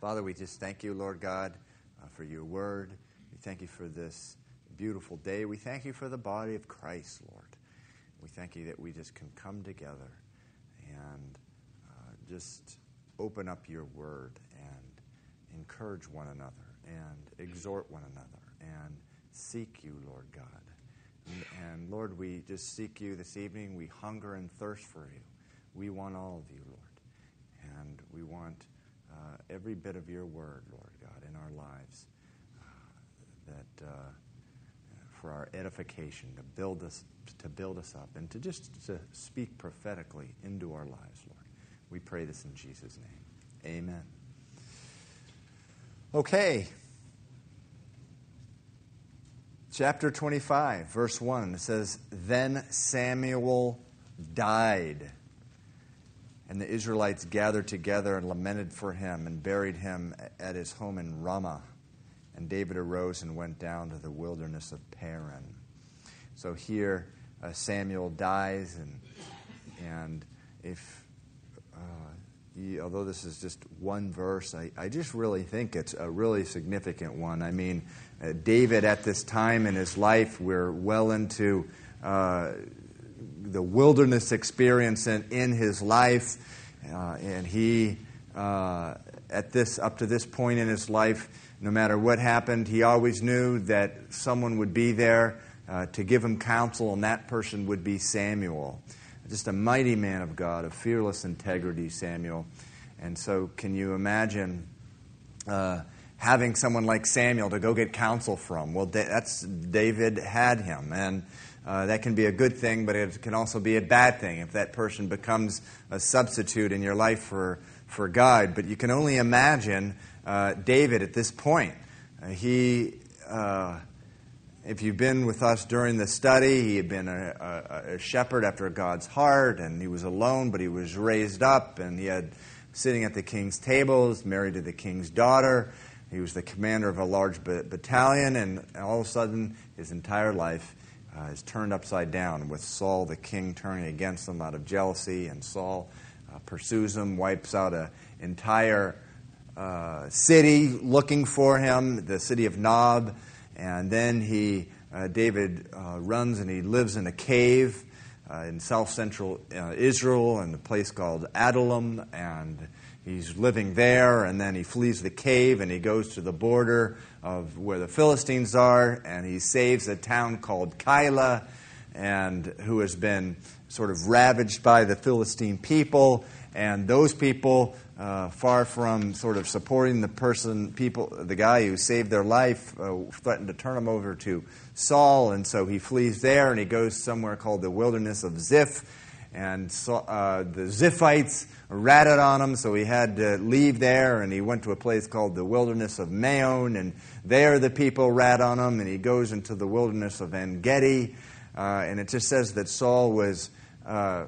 Father, we just thank you, Lord God, uh, for your word. We thank you for this beautiful day. We thank you for the body of Christ, Lord. We thank you that we just can come together and uh, just open up your word and encourage one another and exhort one another and seek you, Lord God. And, and Lord, we just seek you this evening. We hunger and thirst for you. We want all of you, Lord. And we want uh, every bit of your word, Lord God, in our lives uh, that uh, for our edification, to build us, to build us up, and to just to speak prophetically into our lives, Lord. We pray this in Jesus' name. Amen. Okay. Chapter 25, verse 1, it says, Then Samuel died. And the Israelites gathered together and lamented for him and buried him at his home in Ramah. And David arose and went down to the wilderness of Paran. So here uh, Samuel dies, and, and if, uh, although this is just one verse, I, I just really think it's a really significant one. I mean, uh, David at this time in his life, we're well into uh, the wilderness experience in, in his life, uh, and he, uh, at this up to this point in his life, no matter what happened, he always knew that someone would be there uh, to give him counsel, and that person would be Samuel. Just a mighty man of God, of fearless integrity, Samuel. And so, can you imagine uh, having someone like Samuel to go get counsel from? Well, that's David had him, and uh, that can be a good thing, but it can also be a bad thing if that person becomes a substitute in your life for, for God. But you can only imagine uh, David at this point. Uh, he, uh, if you've been with us during the study, he had been a, a, a, shepherd after God's heart, and he was alone, but he was raised up, and he had sitting at the king's tables, married to the king's daughter. He was the commander of a large battalion, and all of a sudden, his entire life uh, is turned upside down with Saul the king turning against him out of jealousy, and Saul uh, pursues him, wipes out an entire uh, city looking for him, the city of Nob, and then he uh, David uh, runs and he lives in a cave uh, in south central Israel in a place called Adullam, and he's living there, and then he flees the cave and he goes to the border of where the Philistines are, and he saves a town called Keilah, and who has been sort of ravaged by the Philistine people. And those people, uh, far from sort of supporting the person, people, the guy who saved their life, uh, threatened to turn him over to Saul, and so he flees there and he goes somewhere called the wilderness of Ziph. And so, uh, the Ziphites ratted on him, so he had to leave there, and he went to a place called the wilderness of Maon, and there the people rat on him, and he goes into the wilderness of En Gedi, uh, and it just says that Saul was uh,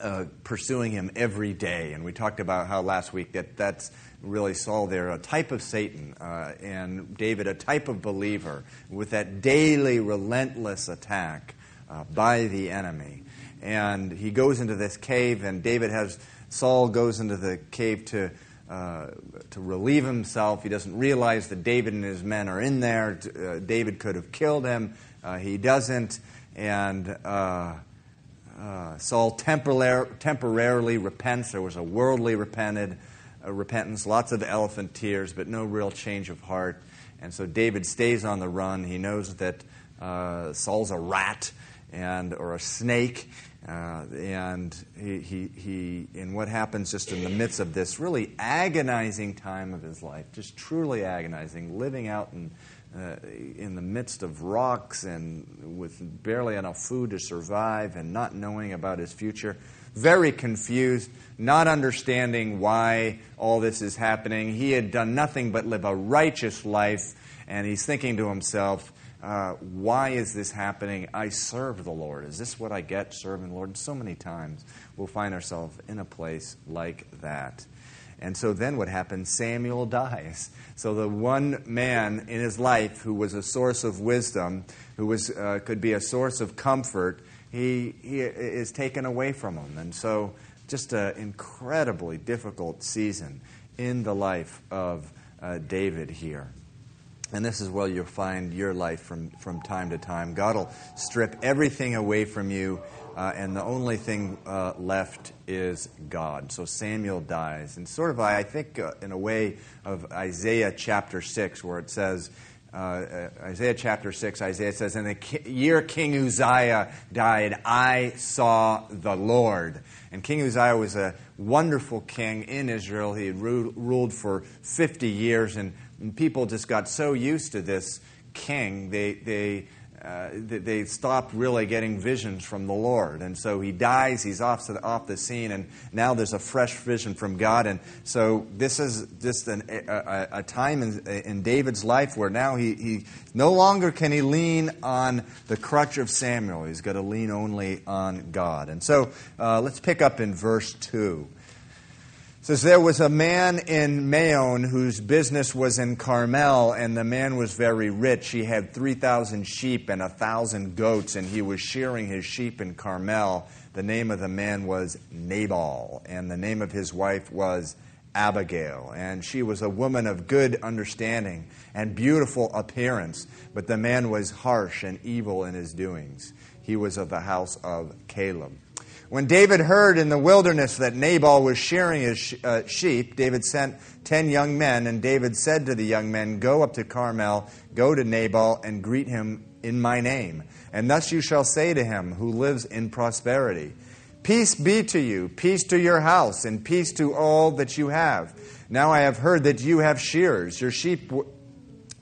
uh, pursuing him every day, and we talked about how last week that that's really Saul there, a type of Satan, uh, and David, a type of believer, with that daily relentless attack uh, by the enemy. And he goes into this cave, and David has Saul goes into the cave to, uh, to relieve himself. He doesn't realize that David and his men are in there. Uh, David could have killed him. Uh, he doesn't. And uh, uh, Saul temporar- temporarily repents. There was a worldly repented, uh, repentance, lots of elephant tears, but no real change of heart. And so David stays on the run. He knows that Saul's a rat and or a snake, uh, and he, he, he, in what happens just in the midst of this really agonizing time of his life, just truly agonizing, living out in, uh, in the midst of rocks and with barely enough food to survive and not knowing about his future, very confused, not understanding why all this is happening. He had done nothing but live a righteous life, and he's thinking to himself, uh, why is this happening? I serve the Lord. Is this what I get serving the Lord? And so many times we'll find ourselves in a place like that. And so then what happens? Samuel dies. So the one man in his life who was a source of wisdom, who was, uh, could be a source of comfort, he, he is taken away from him. And so just an incredibly difficult season in the life of uh, David here. And this is where you'll find your life from, from time to time. God will strip everything away from you, uh, and the only thing uh, left is God. So Samuel dies. And sort of, I think, uh, in a way of Isaiah chapter 6, where it says, uh, uh, Isaiah chapter 6, Isaiah says, In the year King Uzziah died, I saw the Lord. And King Uzziah was a wonderful king in Israel. He had ruled for 50 years, and, and people just got so used to this king, they, they uh, they stopped really getting visions from the Lord. And so he dies, he's off, the, off the scene, and now there's a fresh vision from God. And so this is just an, a, a, time in, in, David's life where now he, he no longer can he lean on the crutch of Samuel. He's got to lean only on God. And so uh, let's pick up in verse 2 says there was a man in Maon whose business was in Carmel, and the man was very rich. He had 3,000 sheep and a 1,000 goats, and he was shearing his sheep in Carmel. The name of the man was Nabal, and the name of his wife was Abigail. And she was a woman of good understanding and beautiful appearance, but the man was harsh and evil in his doings. He was of the house of Caleb. When David heard in the wilderness that Nabal was shearing his uh, sheep, David sent ten young men, and David said to the young men, Go up to Carmel, go to Nabal, and greet him in my name. And thus you shall say to him, who lives in prosperity, Peace be to you, peace to your house, and peace to all that you have. Now I have heard that you have shears. Your sheep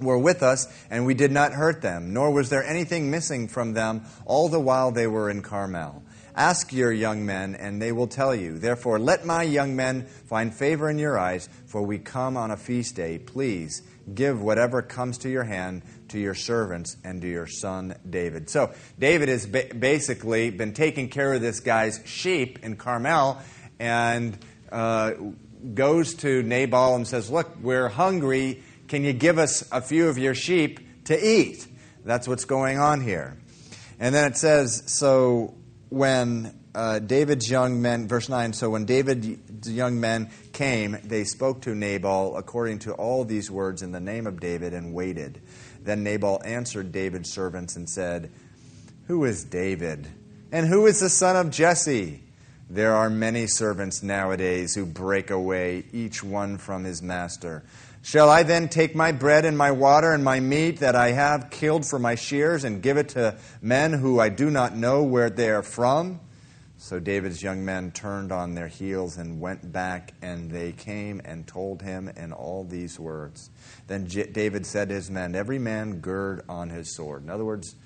were with us, and we did not hurt them, nor was there anything missing from them all the while they were in Carmel. Ask your young men, and they will tell you. Therefore, let my young men find favor in your eyes, for we come on a feast day. Please give whatever comes to your hand to your servants and to your son David. So, David has ba- basically been taking care of this guy's sheep in Carmel and uh, goes to Nabal and says, Look, we're hungry. Can you give us a few of your sheep to eat? That's what's going on here. And then it says, So when uh, David's young men, verse 9, so when David's young men came, they spoke to Nabal according to all these words in the name of David and waited. Then Nabal answered David's servants and said, Who is David? And who is the son of Jesse? There are many servants nowadays who break away, each one from his master. Shall I then take my bread and my water and my meat that I have killed for my shears and give it to men who I do not know where they are from? So David's young men turned on their heels and went back, and they came and told him in all these words. Then David said to his men, Every man gird on his sword. In other words,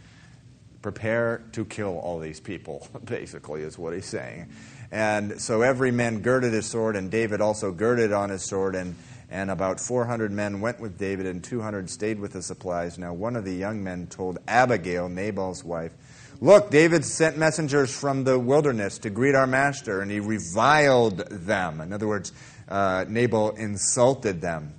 prepare to kill all these people, basically, is what he's saying. And so every man girded his sword, and David also girded on his sword, and and about 400 men went with David, and 200 stayed with the supplies. Now, one of the young men told Abigail, Nabal's wife, Look, David sent messengers from the wilderness to greet our master, and he reviled them. In other words, uh, Nabal insulted them.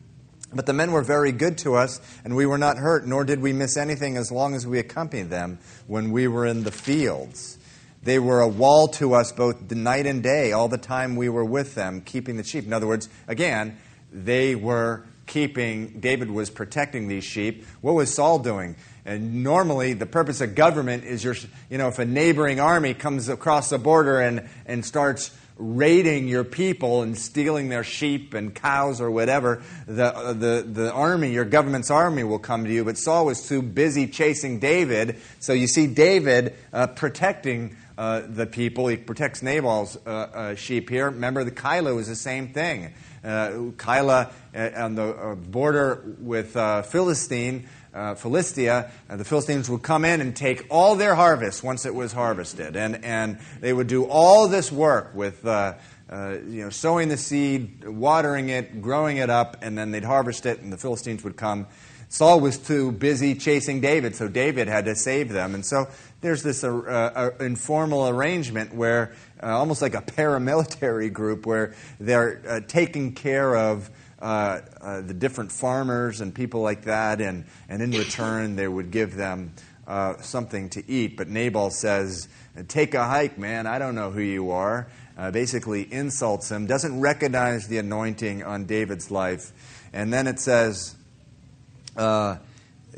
But the men were very good to us, and we were not hurt, nor did we miss anything as long as we accompanied them when we were in the fields. They were a wall to us both night and day, all the time we were with them, keeping the sheep. In other words, again, they were keeping, David was protecting these sheep. What was Saul doing? And normally, the purpose of government is your, you know, if a neighboring army comes across the border and, and starts raiding your people and stealing their sheep and cows or whatever, the, the, the army, your government's army, will come to you. But Saul was too busy chasing David. So you see David uh, protecting uh, the people. He protects Nabal's uh, uh sheep here. Remember, the Keilah is the same thing Keilah uh, on the uh, border with uh, Philistine, uh, Philistia, uh, the Philistines would come in and take all their harvest once it was harvested. And, and they would do all this work with uh, you know, sowing the seed, watering it, growing it up, and then they'd harvest it, and the Philistines would come. Saul was too busy chasing David, so David had to save them. And so there's this informal arrangement where uh, almost like a paramilitary group where they're uh, taking care of uh, uh, the different farmers and people like that, and, and in return, they would give them uh, something to eat. But Nabal says, Take a hike, man. I don't know who you are. basically insults him, doesn't recognize the anointing on David's life. And then it says,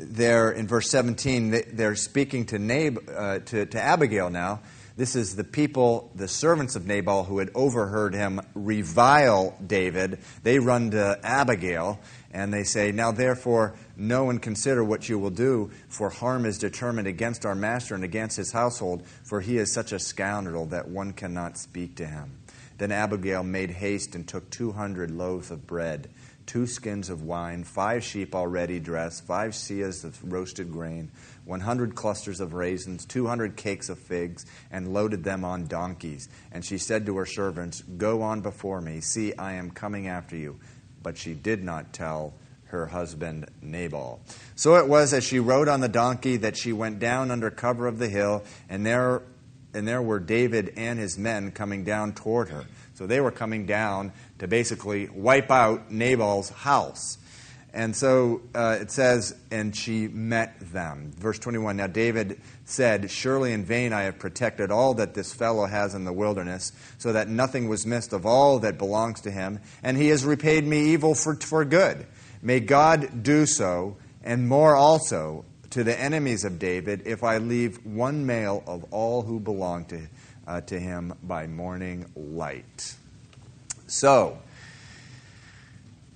there in verse 17, they're speaking to, Nab- uh, to, to Abigail now. This is the people, the servants of Nabal, who had overheard him revile David. They run to Abigail and they say, Now therefore, know and consider what you will do, for harm is determined against our master and against his household, for he is such a scoundrel that one cannot speak to him. Then Abigail made haste and took 200 loaves of bread two skins of wine, five sheep already dressed, five seahs of roasted grain, 100 clusters of raisins, 200 cakes of figs, and loaded them on donkeys. And she said to her servants, Go on before me. See, I am coming after you. But she did not tell her husband Nabal. So it was as she rode on the donkey that she went down under cover of the hill, and there, and there were David and his men coming down toward her. So they were coming down to basically wipe out Nabal's house. And so uh, it says, and she met them. Verse 21 Now David said, Surely in vain I have protected all that this fellow has in the wilderness, so that nothing was missed of all that belongs to him, and he has repaid me evil for, for good. May God do so, and more also, to the enemies of David, if I leave one male of all who belong to, uh, to him by morning light. So,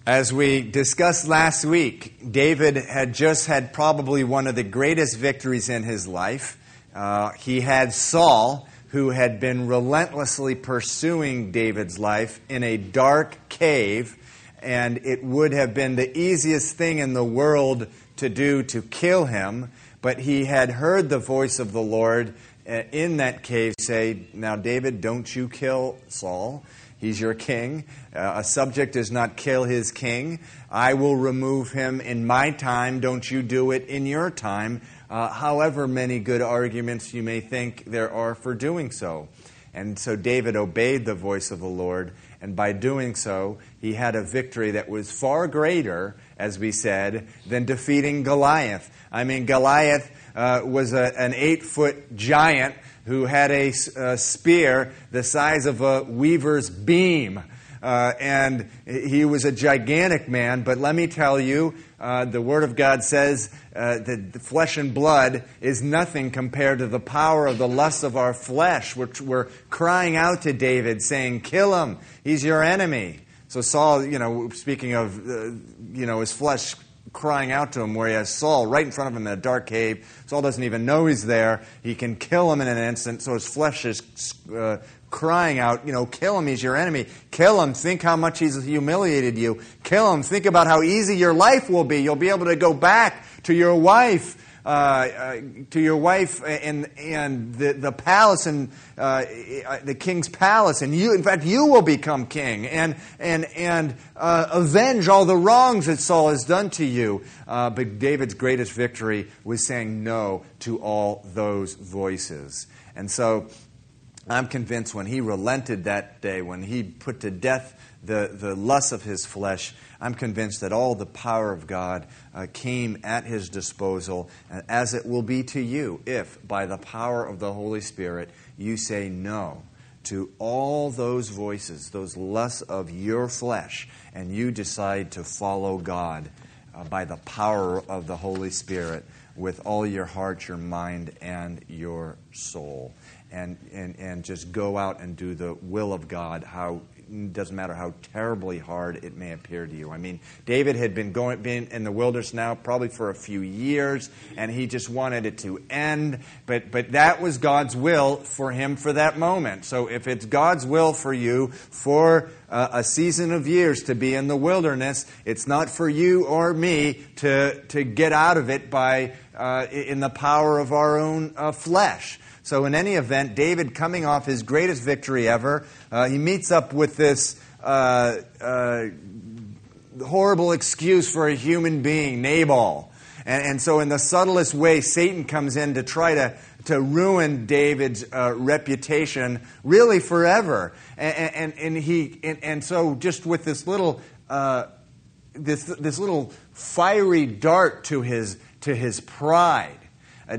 as we discussed last week, David had just had probably one of the greatest victories in his life. Uh, he had Saul, who had been relentlessly pursuing David's life in a dark cave, and it would have been the easiest thing in the world to do to kill him. But he had heard the voice of the Lord uh, in that cave say, Now, David, don't you kill Saul. He's your king. A subject does not kill his king. I will remove him in my time. Don't you do it in your time. Uh, however, many good arguments you may think there are for doing so. And so David obeyed the voice of the Lord, and by doing so, he had a victory that was far greater, as we said, than defeating Goliath. I mean, Goliath uh, was a, an eight foot giant who had a, a spear the size of a weaver's beam. Uh, and he was a gigantic man, but let me tell you, uh, the Word of God says uh, that flesh and blood is nothing compared to the power of the lust of our flesh, which we're crying out to David, saying, Kill him, he's your enemy. So Saul, you know, speaking of, uh, you know, his flesh crying out to him where he has Saul right in front of him in a dark cave. Saul doesn't even know he's there. He can kill him in an instant, so his flesh is uh, crying out, you know, kill him, he's your enemy. Kill him, think how much he's humiliated you. Kill him, think about how easy your life will be. You'll be able to go back to your wife uh, uh, to your wife and, and the, the palace and uh, the king's palace, and you, in fact, you will become king and, and, and uh, avenge all the wrongs that Saul has done to you. Uh, but David's greatest victory was saying no to all those voices. And so I'm convinced when he relented that day, when he put to death the, the lust of his flesh, I'm convinced that all the power of God uh, came at his disposal, as it will be to you if, by the power of the Holy Spirit, you say no to all those voices, those lusts of your flesh, and you decide to follow God uh, by the power of the Holy Spirit with all your heart, your mind, and your soul. And, and, and just go out and do the will of God, how doesn't matter how terribly hard it may appear to you. I mean, David had been going been in the wilderness now probably for a few years, and he just wanted it to end. But but that was God's will for him for that moment. So if it's God's will for you for uh, a season of years to be in the wilderness, it's not for you or me to to get out of it by uh, in the power of our own uh, flesh. So, in any event, David, coming off his greatest victory ever, uh, he meets up with this uh, uh, horrible excuse for a human being, Nabal. And, and, so, in the subtlest way, Satan comes in to try to, to ruin David's uh, reputation really forever. And, and, and he, and, and, so, just with this little, uh, this, this little fiery dart to his, to his pride,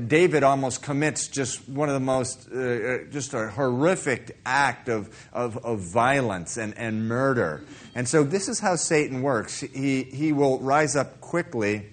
David almost commits just one of the most, uh, uh, just a horrific act of, of, of violence and, and murder. And so this is how Satan works. He, he will rise up quickly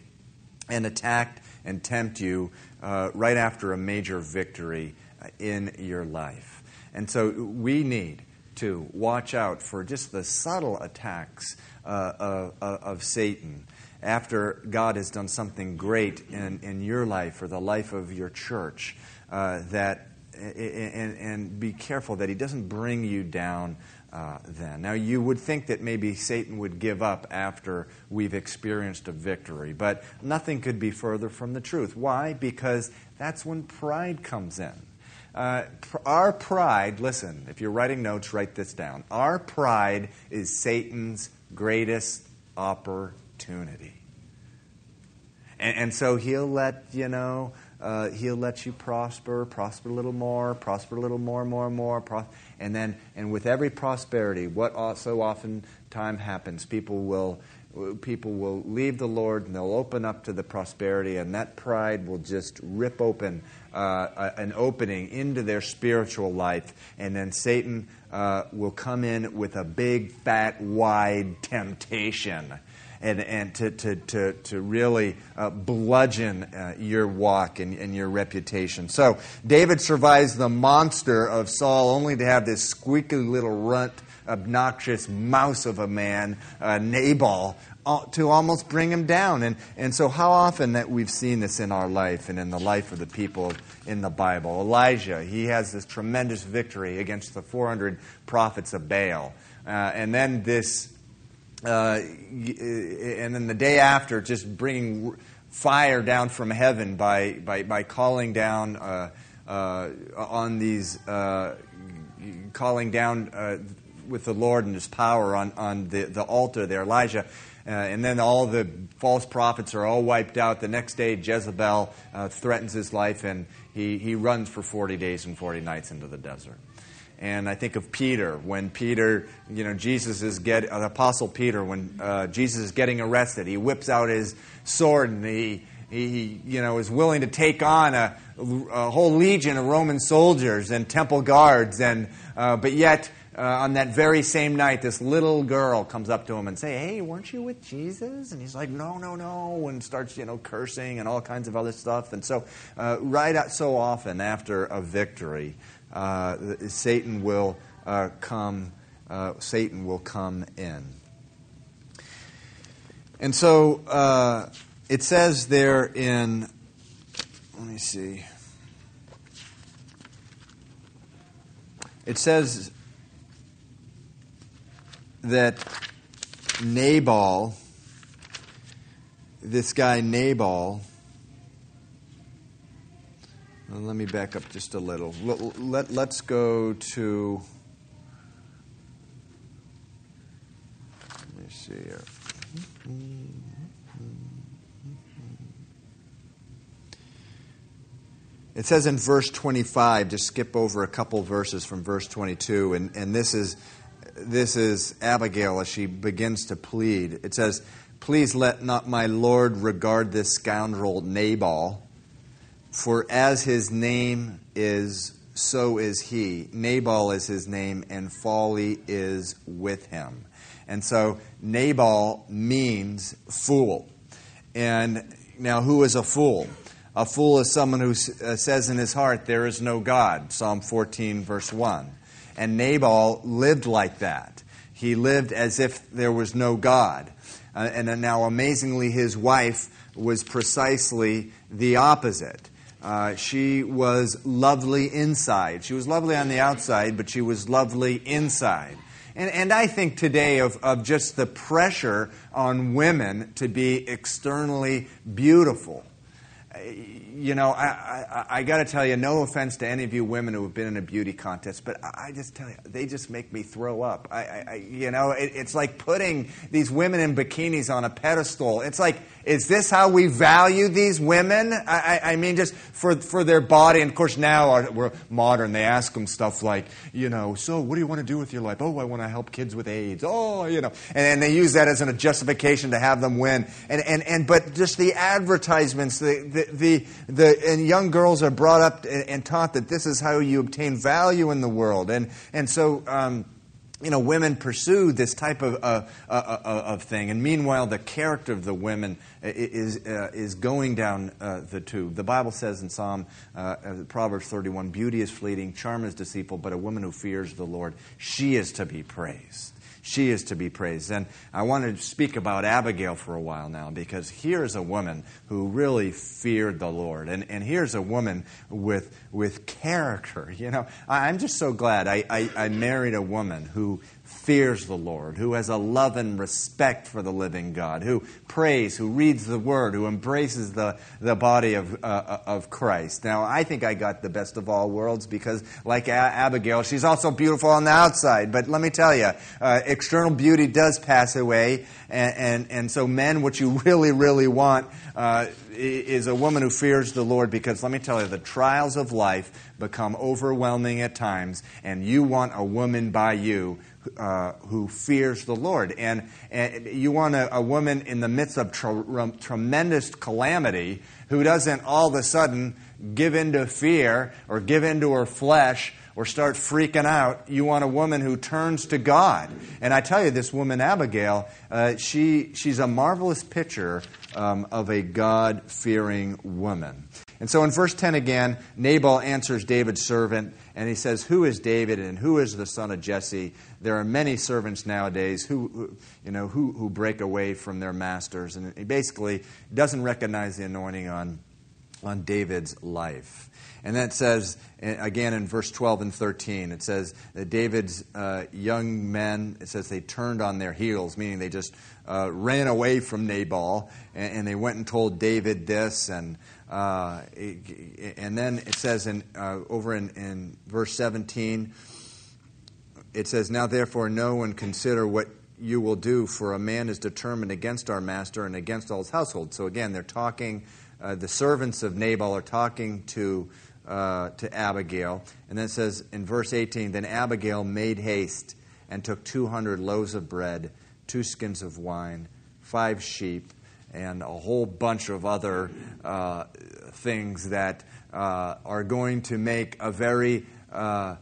and attack and tempt you uh, right after a major victory uh, in your life. And so we need to watch out for just the subtle attacks uh, of, of, Satan after God has done something great in, in your life or the life of your church. Uh, that and, and be careful that he doesn't bring you down uh, then. Now, you would think that maybe Satan would give up after we've experienced a victory, but nothing could be further from the truth. Why? Because that's when pride comes in. Uh, our pride, listen, if you're writing notes, write this down. Our pride is Satan's greatest opportunity. And, and so he'll let, you know, uh, he'll let you prosper, prosper a little more, prosper a little more, more, more, pros- and then, and with every prosperity, what so often time happens, people will, people will leave the Lord and they'll open up to the prosperity, and that pride will just rip open uh, an opening into their spiritual life, and then Satan uh, will come in with a big, fat, wide temptation. And, and to, to, to, to really uh, bludgeon uh, your walk and, and your reputation. So, David survives the monster of Saul only to have this squeaky little runt obnoxious mouse of a man, uh, Nabal, to almost bring him down. And, and so, how often that we've seen this in our life and in the life of the people in the Bible. Elijah, he has this tremendous victory against the 400 prophets of Baal. Uh, and then this, uh, and then the day after, just bringing fire down from heaven by, by, by calling down uh, uh on these, uh, calling down uh, with the Lord and his power on, on the, the altar there. Elijah uh, and then all the false prophets are all wiped out. The next day, Jezebel uh, threatens his life, and he, he runs for 40 days and 40 nights into the desert. And I think of Peter when Peter, you know, Jesus is getting, uh, Apostle Peter, when uh, Jesus is getting arrested, he whips out his sword and he, he, you know, is willing to take on a, a whole legion of Roman soldiers and temple guards, and uh, but yet uh, on that very same night, this little girl comes up to him and say, "Hey, weren't you with Jesus?" And he's like, "No, no, no," and starts, you know, cursing and all kinds of other stuff. And so, uh, right at, so often after a victory, Satan will uh, come. Uh, Satan will come in. And so uh, it says there in, let me see. It says that Nabal, this guy Nabal, let me back up just a little. Let, let, let's go to, let me see here. It says in verse 25, just skip over a couple verses from verse 22, and, and this is this is Abigail as she begins to plead. It says, Please let not my Lord regard this scoundrel Nabal, for as his name is, so is he. Nabal is his name, and folly is with him. And so Nabal means fool. And now, who is a fool? A fool is someone who uh, says in his heart, There is no God. Psalm 14, verse 1. And Nabal lived like that. He lived as if there was no God. Uh, and now, amazingly, his wife was precisely the opposite. Uh, she was lovely inside. She was lovely on the outside, but she was lovely inside. And, and I think today of, of just the pressure on women to be externally beautiful you know, I, I, I got to tell you, no offense to any of you women who have been in a beauty contest, but I, I just tell you, they just make me throw up. I, I you know, it, it's like putting these women in bikinis on a pedestal. It's like, is this how we value these women? I, mean, just for, for their body. And of course, now our, we're modern. They ask them stuff like, you know, so what do you want to do with your life? Oh, I want to help kids with AIDS. Oh, you know, and, and they use that as a justification to have them win. And, and, and but just the advertisements, the, the the, the, and young girls are brought up and taught that this is how you obtain value in the world. And, and so, um, you know, women pursue this type of, uh, uh, uh, of thing, and meanwhile, the character of the women is, uh, is going down uh, the tube. The Bible says in Psalm, uh, Proverbs 31, beauty is fleeting, charm is deceitful, but a woman who fears the Lord, she is to be praised she is to be praised. And I want to speak about Abigail for a while now because here's a woman who really feared the Lord. And, and here's a woman with, with character. You know, I'm just so glad I, I, I married a woman who fears the Lord, who has a love and respect for the living God, who prays, who reads the Word, who embraces the, the body of, uh, of Christ. Now, I think I got the best of all worlds because, like a- Abigail, she's also beautiful on the outside. But let me tell you, uh, external beauty does pass away. And, and, and, so, men, what you really, really want uh, is a woman who fears the Lord because, let me tell you, the trials of life become overwhelming at times, and you want a woman by you uh, who fears the Lord. And, and you want a, a, woman in the midst of tremendous calamity who doesn't all of a sudden give in to fear or give in to her flesh or start freaking out. You want a woman who turns to God. And I tell you, this woman, Abigail, uh, she, she's a marvelous picture um, of a God fearing woman. And so in verse 10 again, Nabal answers David's servant, and he says, Who is David and who is the son of Jesse? There are many servants nowadays who, who you know, who, who break away from their masters. And he basically doesn't recognize the anointing on, on David's life. And that says, again in verse 12 and 13, it says that David's uh, young men, it says they turned on their heels, meaning they just uh, ran away from Nabal, and, and, they went and told David this. And, uh, and then it says in, uh, over in, in verse 17, it says, Now therefore know and consider what you will do, for a man is determined against our master and against all his household. So again, they're talking, uh, the servants of Nabal are talking to, uh, to Abigail. And then it says in verse 18, Then Abigail made haste and took 200 loaves of bread, two skins of wine, five sheep, and a whole bunch of other uh, things that uh, are going to make a very uh,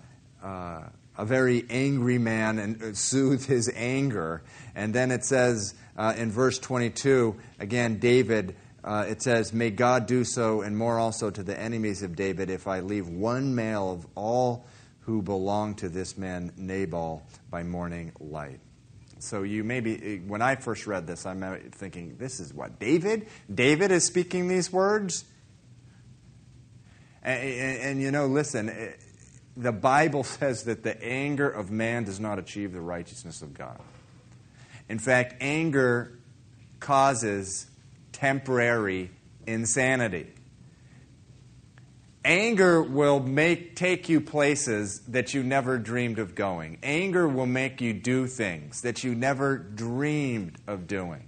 uh, a very angry man and soothe his anger. And then it says uh, in verse 22, again, David, uh, it says, May God do so and more also to the enemies of David if I leave one male of all who belong to this man Nabal by morning light. So you maybe, eh, when I first read this, I'm thinking, this is what? David? David is speaking these words? And, and, and you know, listen, eh, the Bible says that the anger of man does not achieve the righteousness of God. In fact, anger causes temporary insanity. Anger will make take you places that you never dreamed of going. Anger will make you do things that you never dreamed of doing.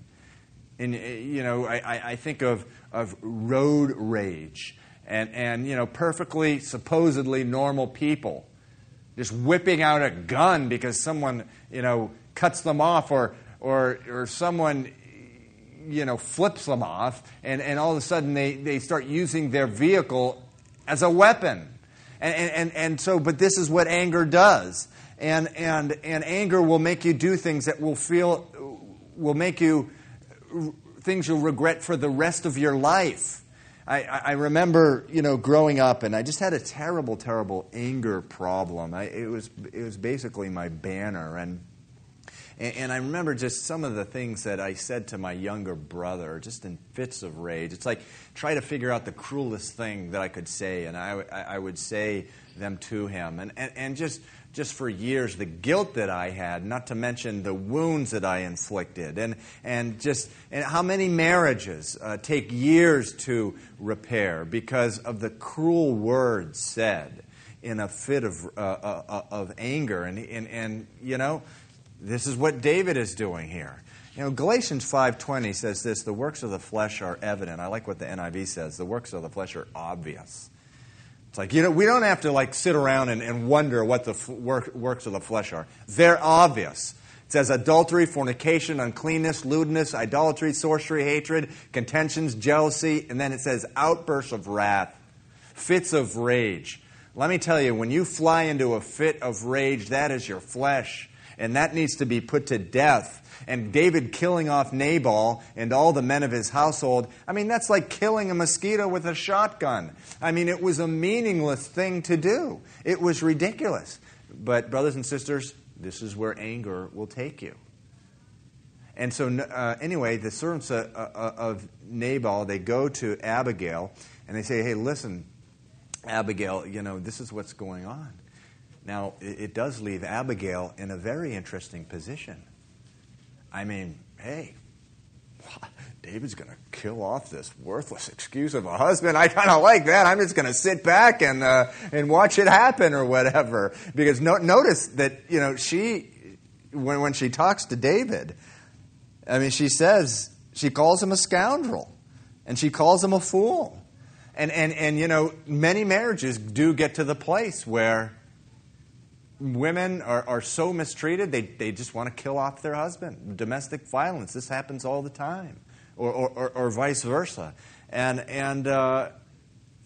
And eh, you know, I, I think of, of road rage and, and you know, perfectly, supposedly normal people just whipping out a gun because someone, you know, cuts them off or, or, or someone, you know, flips them off, and, and all of a sudden they, they start using their vehicle as a weapon. And, and, and so, but this is what anger does. And, and, and anger will make you do things that will feel, will make you, things you'll regret for the rest of your life. I, I remember, you know, growing up, and I just had a terrible, terrible anger problem. I, it was it was basically my banner, and, and and I remember just some of the things that I said to my younger brother, just in fits of rage. It's like try to figure out the cruelest thing that I could say, and I I would say them to him, and and, and just just for years the guilt that I had, not to mention the wounds that I inflicted, and, and just and how many marriages uh, take years to repair because of the cruel words said in a fit of, uh, uh, uh of anger. And, and, and, you know, this is what David is doing here. You know, Galatians 5.20 says this, the works of the flesh are evident. I like what the NIV says. The works of the flesh are obvious. It's like, you know, we don't have to like sit around and, and wonder what the f- work, works of the flesh are. They're obvious. It says adultery, fornication, uncleanness, lewdness, idolatry, sorcery, hatred, contentions, jealousy, and then it says outbursts of wrath, fits of rage. Let me tell you, when you fly into a fit of rage, that is your flesh, and that needs to be put to death. And David killing off Nabal and all the men of his household, I mean, that's like killing a mosquito with a shotgun. I mean, it was a meaningless thing to do, it was ridiculous. But, brothers and sisters, this is where anger will take you. And so, uh, anyway, the servants uh, uh, of Nabal, they go to Abigail and they say, hey, listen, Abigail, you know, this is what's going on. Now, it, does leave Abigail in a very interesting position. I mean, hey, David's going to kill off this worthless excuse of a husband. I kind of like that. I'm just going to sit back and uh, and watch it happen or whatever. Because no, notice that you know she when when she talks to David, I mean she says she calls him a scoundrel, and she calls him a fool, and and and you know many marriages do get to the place where women are, are so mistreated they, they just want to kill off their husband domestic violence this happens all the time or, or, or vice versa. And, and uh,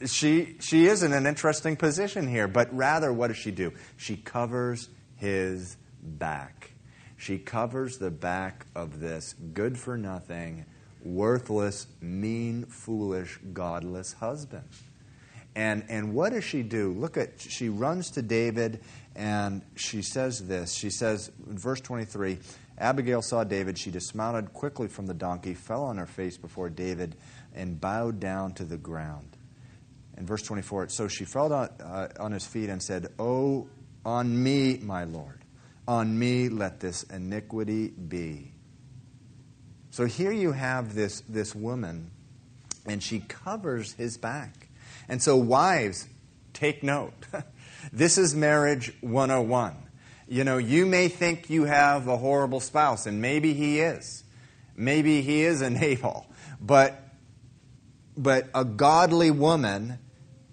she, she is in an interesting position here, but rather, what does she do? She covers his back. She covers the back of this good for nothing, worthless, mean, foolish, godless husband. And, and what does she do? Look at, she runs to David and she says this. She says, in verse 23, Abigail saw David. She dismounted quickly from the donkey, fell on her face before David, and bowed down to the ground. In verse 24, so she fell on, uh, on his feet and said, Oh, on me, my Lord, on me let this iniquity be. So here you have this, this woman, and she covers his back. And so, wives, take note. this is marriage 101. You know, you may think you have a horrible spouse, and maybe he is. Maybe he is a Nabal. But, but a godly woman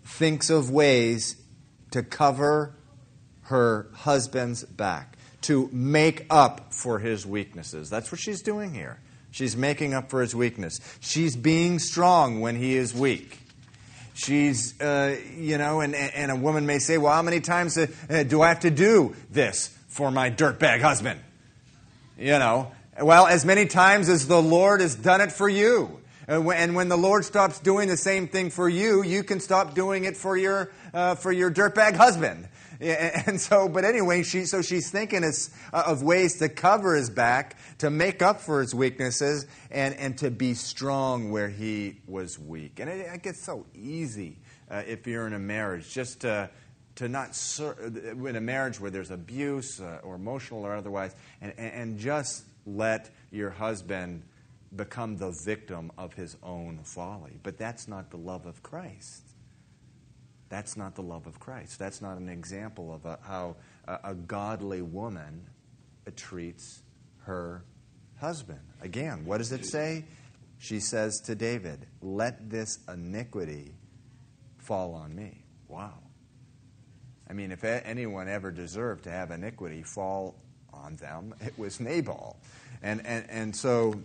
thinks of ways to cover her husband's back, to make up for his weaknesses. That's what she's doing here. She's making up for his weakness. She's being strong when he is weak. She's, uh, you know, and, and a woman may say, well, how many times uh, do I have to do this for my dirtbag husband? You know, well, as many times as the Lord has done it for you. And when the Lord stops doing the same thing for you, you can stop doing it for your, uh, for your dirtbag husband. And so, but anyway, she, so she's thinking of ways to cover his back, to make up for his weaknesses, and, and to be strong where he was weak. And it, it gets so easy uh, if you're in a marriage, just to, to not, ser- in a marriage where there's abuse uh, or emotional or otherwise, and, and just let your husband become the victim of his own folly. But that's not the love of Christ. That's not the love of Christ. That's not an example of a, how a, a godly woman treats her husband. Again, what does it say? She says to David, Let this iniquity fall on me. Wow. I mean, if anyone ever deserved to have iniquity fall on them, it was Nabal. And, and, and so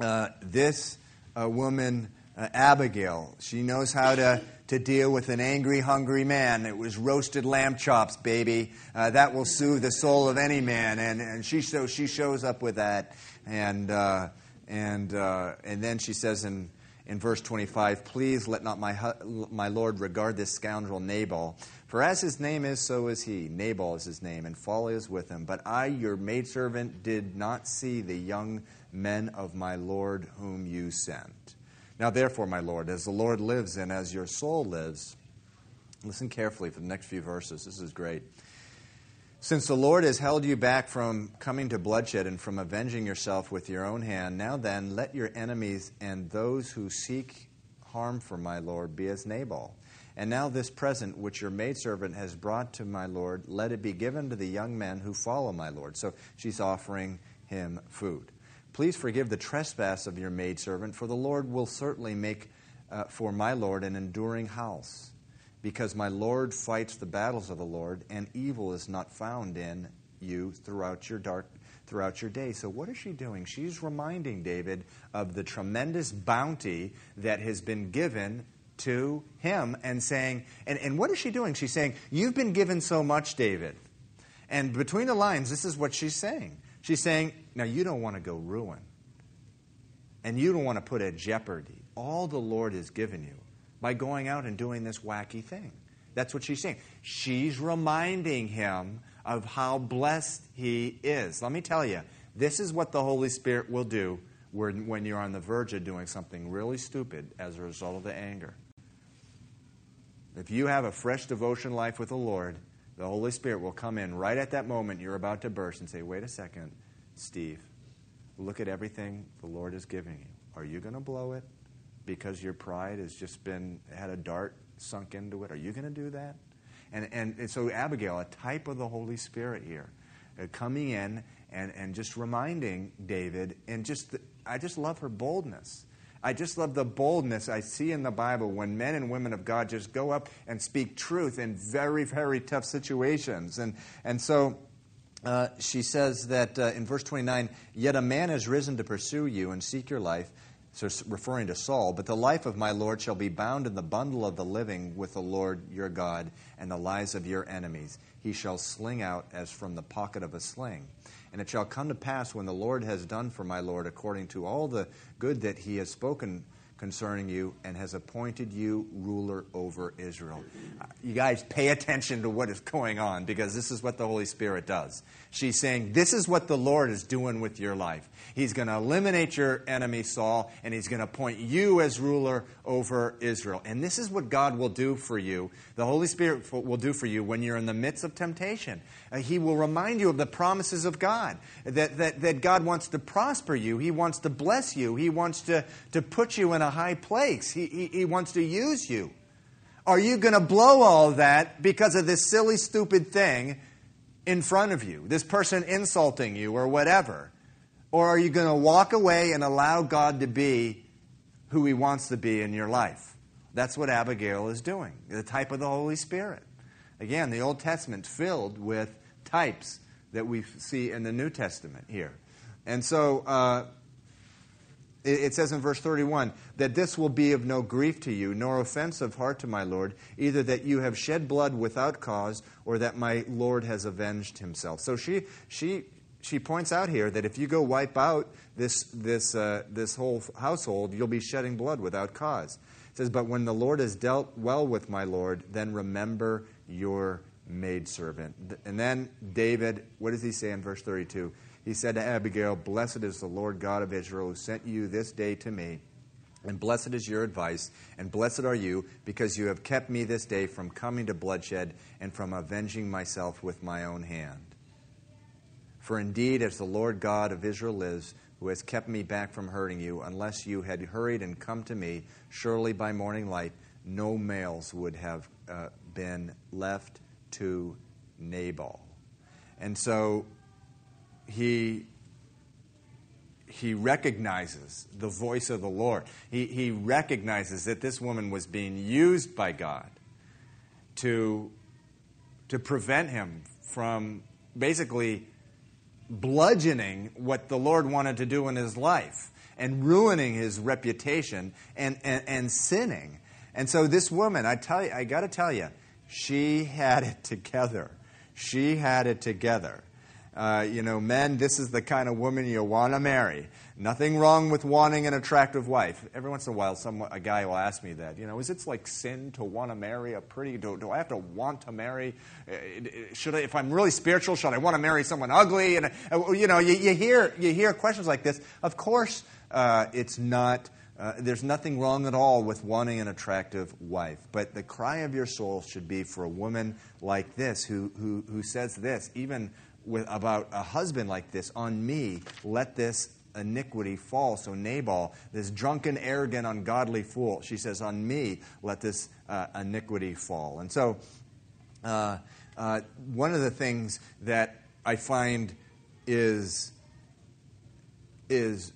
uh, this uh, woman, uh, Abigail, she knows how to to deal with an angry, hungry man. It was roasted lamb chops, baby. Uh, that will soothe the soul of any man. And, and she, so she shows up with that. And, uh, and, uh, and then she says in, in verse 25, Please let not my, my Lord regard this scoundrel Nabal. For as his name is, so is he. Nabal is his name, and folly is with him. But I, your maidservant, did not see the young men of my Lord whom you sent. Now, therefore, my Lord, as the Lord lives and as your soul lives, listen carefully for the next few verses. This is great. Since the Lord has held you back from coming to bloodshed and from avenging yourself with your own hand, now then, let your enemies and those who seek harm for my Lord be as Nabal. And now, this present which your maidservant has brought to my Lord, let it be given to the young men who follow my Lord. So she's offering him food. Please forgive the trespass of your maidservant, for the Lord will certainly make uh, for my Lord an enduring house, because my Lord fights the battles of the Lord, and evil is not found in you throughout your dark throughout your day. So, what is she doing? She's reminding David of the tremendous bounty that has been given to him and saying, and, and what is she doing? She's saying, You've been given so much, David. And between the lines, this is what she's saying. She's saying, Now you don't want to go ruin. And you don't want to put at jeopardy all the Lord has given you by going out and doing this wacky thing. That's what she's saying. She's reminding him of how blessed he is. Let me tell you, this is what the Holy Spirit will do when you're on the verge of doing something really stupid as a result of the anger. If you have a fresh devotion life with the Lord, the Holy Spirit will come in right at that moment you're about to burst and say, Wait a second, Steve, look at everything the Lord is giving you. Are you going to blow it because your pride has just been, had a dart sunk into it? Are you going to do that? And, and, and, so, Abigail, a type of the Holy Spirit here, uh, coming in and, and just reminding David, and just, the, I just love her boldness. I just love the boldness I see in the Bible when men and women of God just go up and speak truth in very, very tough situations. And, and so uh, she says that uh, in verse 29 Yet a man has risen to pursue you and seek your life so referring to Saul, but the life of my Lord shall be bound in the bundle of the living with the Lord your God and the lives of your enemies. He shall sling out as from the pocket of a sling. And it shall come to pass when the Lord has done for my Lord according to all the good that he has spoken concerning you and has appointed you ruler over Israel. You guys pay attention to what is going on because this is what the Holy Spirit does. She's saying, This is what the Lord is doing with your life. He's going to eliminate your enemy, Saul, and he's going to appoint you as ruler over Israel. And this is what God will do for you. The Holy Spirit will do for you when you're in the midst of temptation. Uh, he will remind you of the promises of God, that, that, that God wants to prosper you, He wants to bless you, He wants to, to put you in a high place, He, he, he wants to use you. Are you going to blow all that because of this silly, stupid thing in front of you, this person insulting you or whatever? Or are you going to walk away and allow God to be who He wants to be in your life? That's what Abigail is doing, the type of the Holy Spirit. Again, the Old Testament filled with types that we see in the New Testament here. And so uh, it, says in verse 31 that this will be of no grief to you, nor offense of heart to my Lord, either that you have shed blood without cause, or that my Lord has avenged himself. So she, she, she points out here that if you go wipe out this, this, uh, this whole household, you'll be shedding blood without cause. It says, But when the Lord has dealt well with my Lord, then remember your maidservant. And then David, what does he say in verse 32? He said to Abigail, Blessed is the Lord God of Israel who sent you this day to me. And blessed is your advice, and blessed are you, because you have kept me this day from coming to bloodshed and from avenging myself with my own hand. For indeed, as the Lord God of Israel lives, who has kept me back from hurting you, unless you had hurried and come to me, surely by morning light, no males would have uh, been left to Nabal. And so he, he recognizes the voice of the Lord. He, he recognizes that this woman was being used by God to, to prevent him from basically bludgeoning what the Lord wanted to do in his life and ruining his reputation and, and, and sinning. And so this woman, I tell you, I got to tell you, she had it together. She had it together. Uh, you know, men, this is the kind of woman you want to marry. Nothing wrong with wanting an attractive wife. Every once in a while, some a guy will ask me that. You know, is it like sin to want to marry a pretty? Do, do I have to want to marry? Uh, should I, if I'm really spiritual, should I want to marry someone ugly? And uh, you know, you, you hear you hear questions like this. Of course, uh, it's not uh, there's nothing wrong at all with wanting an attractive wife. But the cry of your soul should be for a woman like this who, who, who says this, even with, about a husband like this, on me, let this iniquity fall. So Nabal, this drunken, arrogant, ungodly fool, she says, on me, let this uh, iniquity fall. And so uh, uh one of the things that I find is, is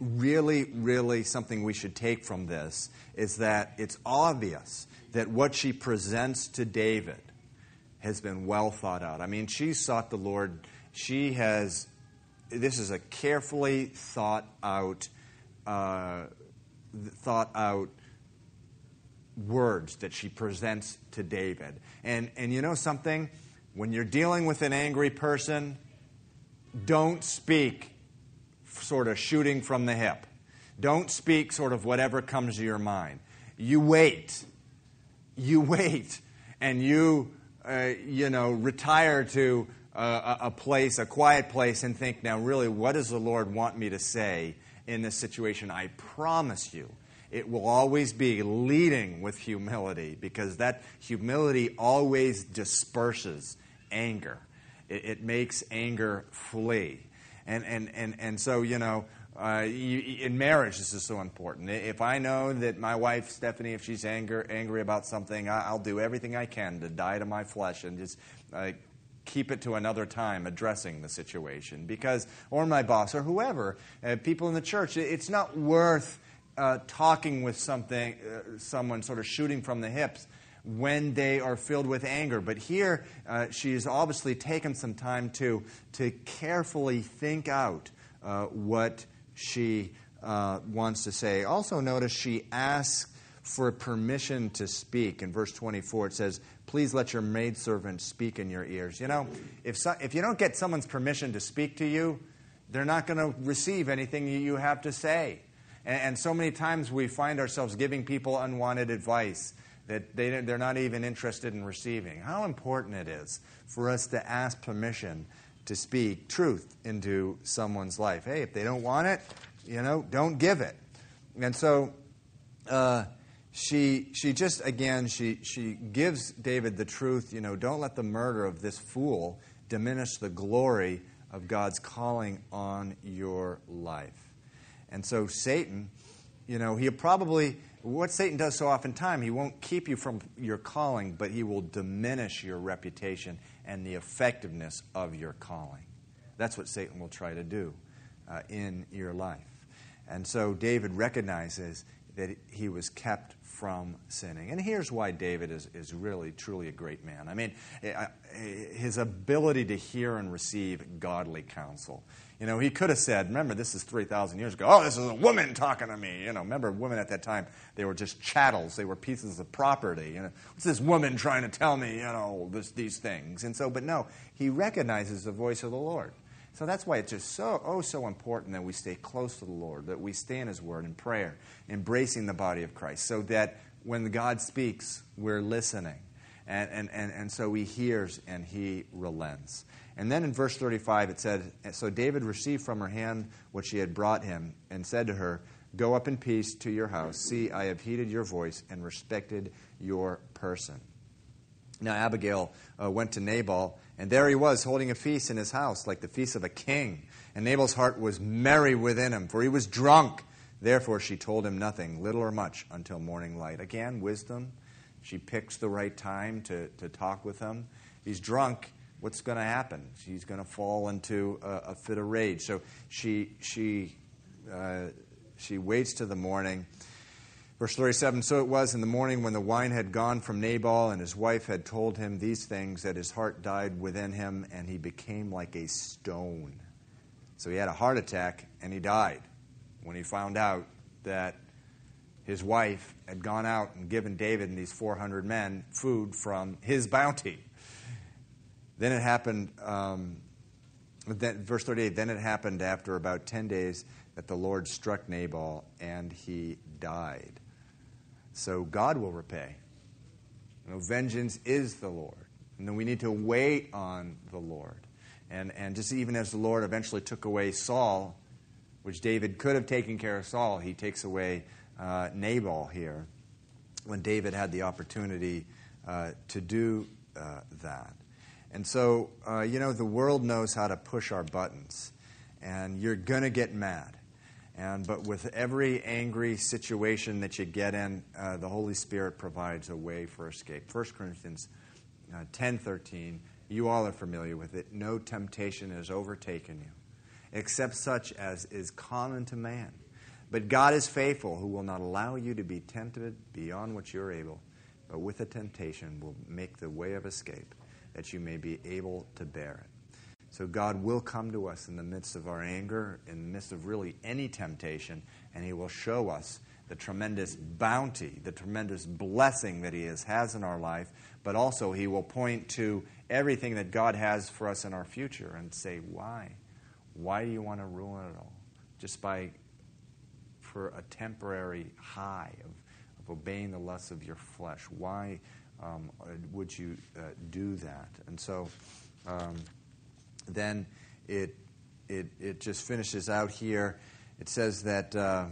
really, really something we should take from this is that it's obvious that what she presents to David has been well thought out. I mean, she sought the Lord she has, this is a carefully thought out, uh, thought out words that she presents to David. And, and you know something? When you're dealing with an angry person, don't speak sort of shooting from the hip. Don't speak sort of whatever comes to your mind. You wait. You wait. And you, uh, you know, retire to a, a place, a quiet place, and think, now, really, what does the Lord want me to say in this situation? I promise you, it will always be leading with humility because that humility always disperses anger. It, it makes anger flee. And, and, and, and so, you know, uh, you, in marriage, this is so important. If I know that my wife, Stephanie, if she's anger, angry about something, I, will do everything I can to die to my flesh and just uh, keep it to another time addressing the situation. Because, or my boss, or whoever, uh, people in the church, it's not worth uh, talking with something, uh, someone sort of shooting from the hips when they are filled with anger. But here, uh, she's obviously taken some time to, to carefully think out uh, what she uh, wants to say. Also, notice she asks for permission to speak. In verse 24, it says, Please let your maidservant speak in your ears. You know, if, so, if you don't get someone's permission to speak to you, they're not going to receive anything you have to say. And, and so many times we find ourselves giving people unwanted advice that they, they're not even interested in receiving. How important it is for us to ask permission to speak truth into someone's life. Hey, if they don't want it, you know, don't give it. And so uh, she, she just, again, she, she gives David the truth, you know, don't let the murder of this fool diminish the glory of God's calling on your life. And so Satan, you know, he probably, what Satan does so oftentimes, he won't keep you from your calling, but he will diminish your reputation and the effectiveness of your calling. That's what Satan will try to do uh, in your life. And so David recognizes that he was kept from sinning. And here's why David is, is really, truly a great man. I mean, eh, eh, his ability to hear and receive godly counsel. You know, he could have said, remember, this is 3,000 years ago, oh, this is a woman talking to me. You know, remember, women at that time, they were just chattels, they were pieces of property. You know, what's this woman trying to tell me, you know, this, these things? And so, but no, he recognizes the voice of the Lord. So that's why it's just so, oh, so important that we stay close to the Lord, that we stay in His Word in prayer, embracing the body of Christ, so that when God speaks, we're listening. And, and, and, and so He hears and He relents. And then in verse 35, it said So David received from her hand what she had brought him and said to her, Go up in peace to your house. See, I have heeded your voice and respected your person. Now, Abigail uh, went to Nabal, and there he was holding a feast in his house, like the feast of a king. And Nabal's heart was merry within him, for he was drunk. Therefore, she told him nothing, little or much, until morning light. Again, wisdom. She picks the right time to, to talk with him. He's drunk what's going to happen? She's going to fall into a, a, fit of rage. So she, she, uh, she waits to the morning. Verse 37 So it was in the morning when the wine had gone from Nabal, and his wife had told him these things, that his heart died within him, and he became like a stone. So he had a heart attack, and he died when he found out that his wife had gone out and given David and these 400 men food from his bounty. Then it happened, um, verse 38, then it happened after about 10 days that the Lord struck Nabal and he died. So God will repay. You know, vengeance is the Lord. And then we need to wait on the Lord. And, and just even as the Lord eventually took away Saul, which David could have taken care of Saul, he takes away uh, Nabal here when David had the opportunity uh, to do uh, that. And so, uh, you know, the world knows how to push our buttons, and you're going to get mad. And, but with every angry situation that you get in, uh, the Holy Spirit provides a way for escape. 1 Corinthians uh, 10 13, you all are familiar with it. No temptation has overtaken you, except such as is common to man. But God is faithful, who will not allow you to be tempted beyond what you're able, but with the temptation will make the way of escape that you may be able to bear it. So God will come to us in the midst of our anger, in the midst of really any temptation, and He will show us the tremendous bounty, the tremendous blessing that He has, in our life, but also He will point to everything that God has for us in our future and say, Why? Why do you want to ruin it all? Just by for a temporary high of, of obeying the lusts of your flesh. Why um, would you uh, do that? And so um, then it, it, it just finishes out here. It says that, uh,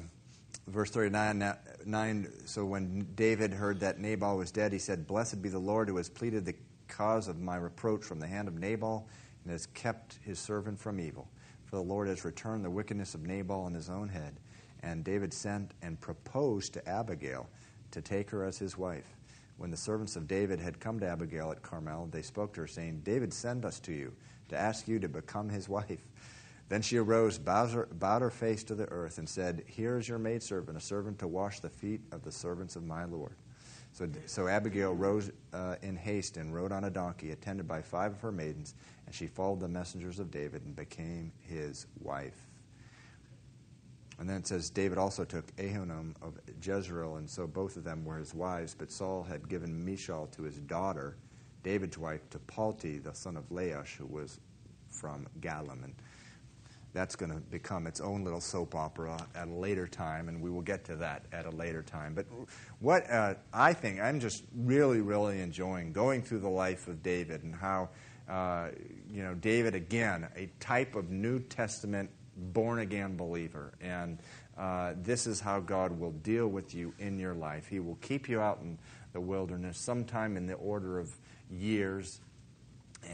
verse 39, nine, so when David heard that Nabal was dead, he said, Blessed be the Lord who has pleaded the cause of my reproach from the hand of Nabal and has kept his servant from evil. For the Lord has returned the wickedness of Nabal on his own head. And David sent and proposed to Abigail to take her as his wife. When the servants of David had come to Abigail at Carmel, they spoke to her, saying, David sent us to you to ask you to become his wife. Then she arose, bowed her, bowed her face to the earth, and said, Here is your maidservant, a servant to wash the feet of the servants of my Lord. So, so Abigail rose uh, in haste and rode on a donkey, attended by five of her maidens, and she followed the messengers of David and became his wife. And then it says David also took Ahinoam of Jezreel, and so both of them were his wives. But Saul had given Michal to his daughter, David's wife, to Palti, the son of Laish, who was from Gallim. And that's going to become its own little soap opera at a later time, and we will get to that at a later time. But what uh, I think, I'm just really, really enjoying going through the life of David and how, uh, you know, David, again, a type of New Testament born again believer. And uh, this is how God will deal with you in your life. He will keep you out in the wilderness sometime in the order of years,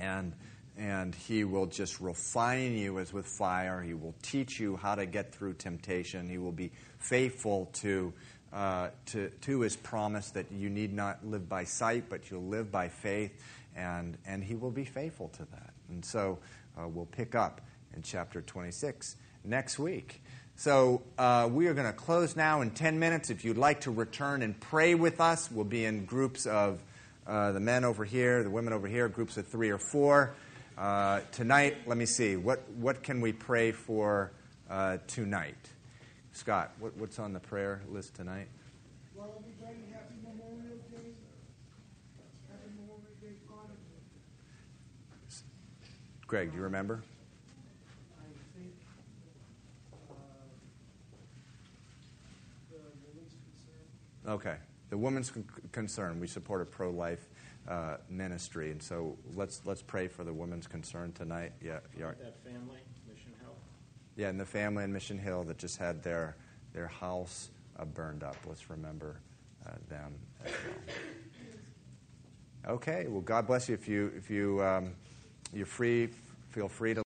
and, and He will just refine you as with fire. He will teach you how to get through temptation. He will be faithful to. Uh, to, to his promise that you need not live by sight, but you'll live by faith, and, and he will be faithful to that. And so uh, we'll pick up in chapter 26 next week. So uh, we are going to close now in 10 minutes. If you'd like to return and pray with us, we'll be in groups of uh, the men over here, the women over here, groups of three or four. Uh, tonight, let me see, what, what can we pray for uh, tonight? Scott, what, what's on the prayer list tonight? Well, everybody, happy Memorial Day. Happy Memorial Day, Father. Greg, do you remember? I think uh, the women's concern. Okay. The women's con- concern, we support a pro life uh, ministry, and so let's, let's pray for the women's concern tonight. Yeah, yeah. That family, Mission Hill. Yeah, and the family in Mission Hill that just had their, their house uh, burned up. Let's remember uh, them as well. Okay, well, God bless you. If, you, if you, um, you're free, feel free to.